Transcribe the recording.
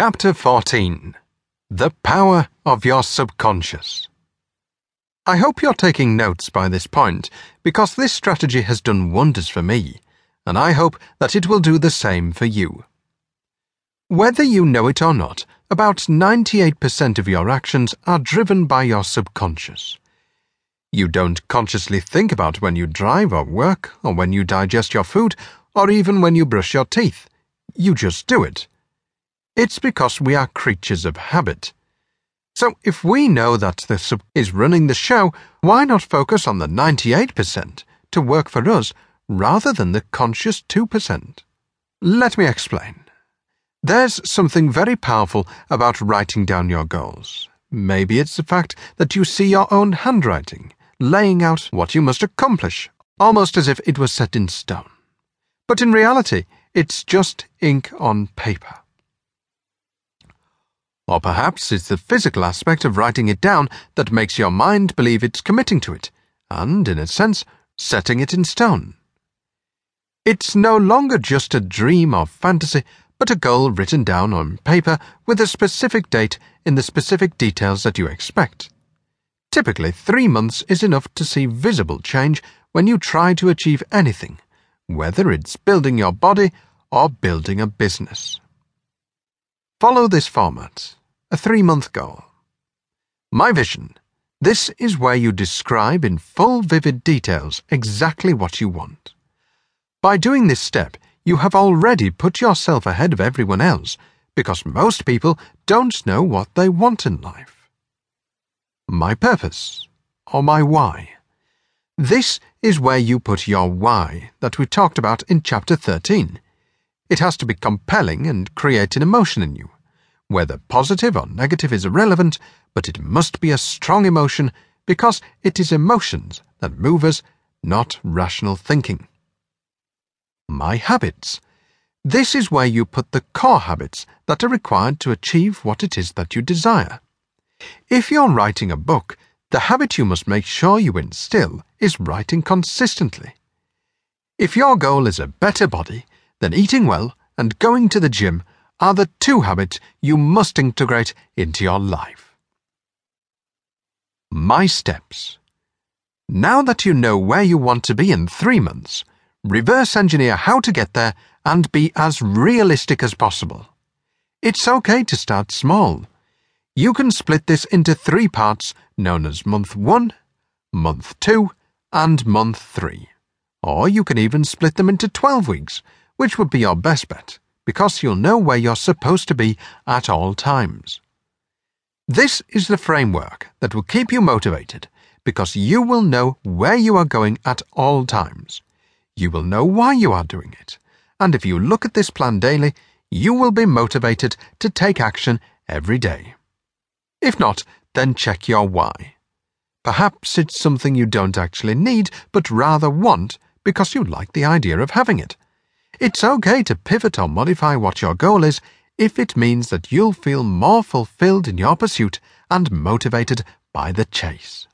Chapter 14 The Power of Your Subconscious. I hope you're taking notes by this point because this strategy has done wonders for me, and I hope that it will do the same for you. Whether you know it or not, about 98% of your actions are driven by your subconscious. You don't consciously think about when you drive or work, or when you digest your food, or even when you brush your teeth. You just do it. It's because we are creatures of habit. So if we know that the sub is running the show, why not focus on the 98% to work for us rather than the conscious 2%? Let me explain. There's something very powerful about writing down your goals. Maybe it's the fact that you see your own handwriting, laying out what you must accomplish, almost as if it was set in stone. But in reality, it's just ink on paper. Or perhaps it's the physical aspect of writing it down that makes your mind believe it's committing to it, and, in a sense, setting it in stone. It's no longer just a dream or fantasy, but a goal written down on paper with a specific date in the specific details that you expect. Typically, three months is enough to see visible change when you try to achieve anything, whether it's building your body or building a business. Follow this format a three month goal. My vision. This is where you describe in full vivid details exactly what you want. By doing this step, you have already put yourself ahead of everyone else because most people don't know what they want in life. My purpose, or my why. This is where you put your why that we talked about in chapter 13. It has to be compelling and create an emotion in you. Whether positive or negative is irrelevant, but it must be a strong emotion because it is emotions that move us, not rational thinking my habits. This is where you put the core habits that are required to achieve what it is that you desire. If you're writing a book, the habit you must make sure you instill is writing consistently. If your goal is a better body, then eating well and going to the gym are the two habits you must integrate into your life. My steps. Now that you know where you want to be in three months, reverse engineer how to get there, and be as realistic as possible. It's okay to start small. You can split this into three parts known as month one, month two, and month three. Or you can even split them into 12 weeks, which would be your best bet, because you'll know where you're supposed to be at all times. This is the framework that will keep you motivated because you will know where you are going at all times you will know why you are doing it. And if you look at this plan daily, you will be motivated to take action every day. If not, then check your why. Perhaps it's something you don't actually need, but rather want because you like the idea of having it. It's okay to pivot or modify what your goal is if it means that you'll feel more fulfilled in your pursuit and motivated by the chase.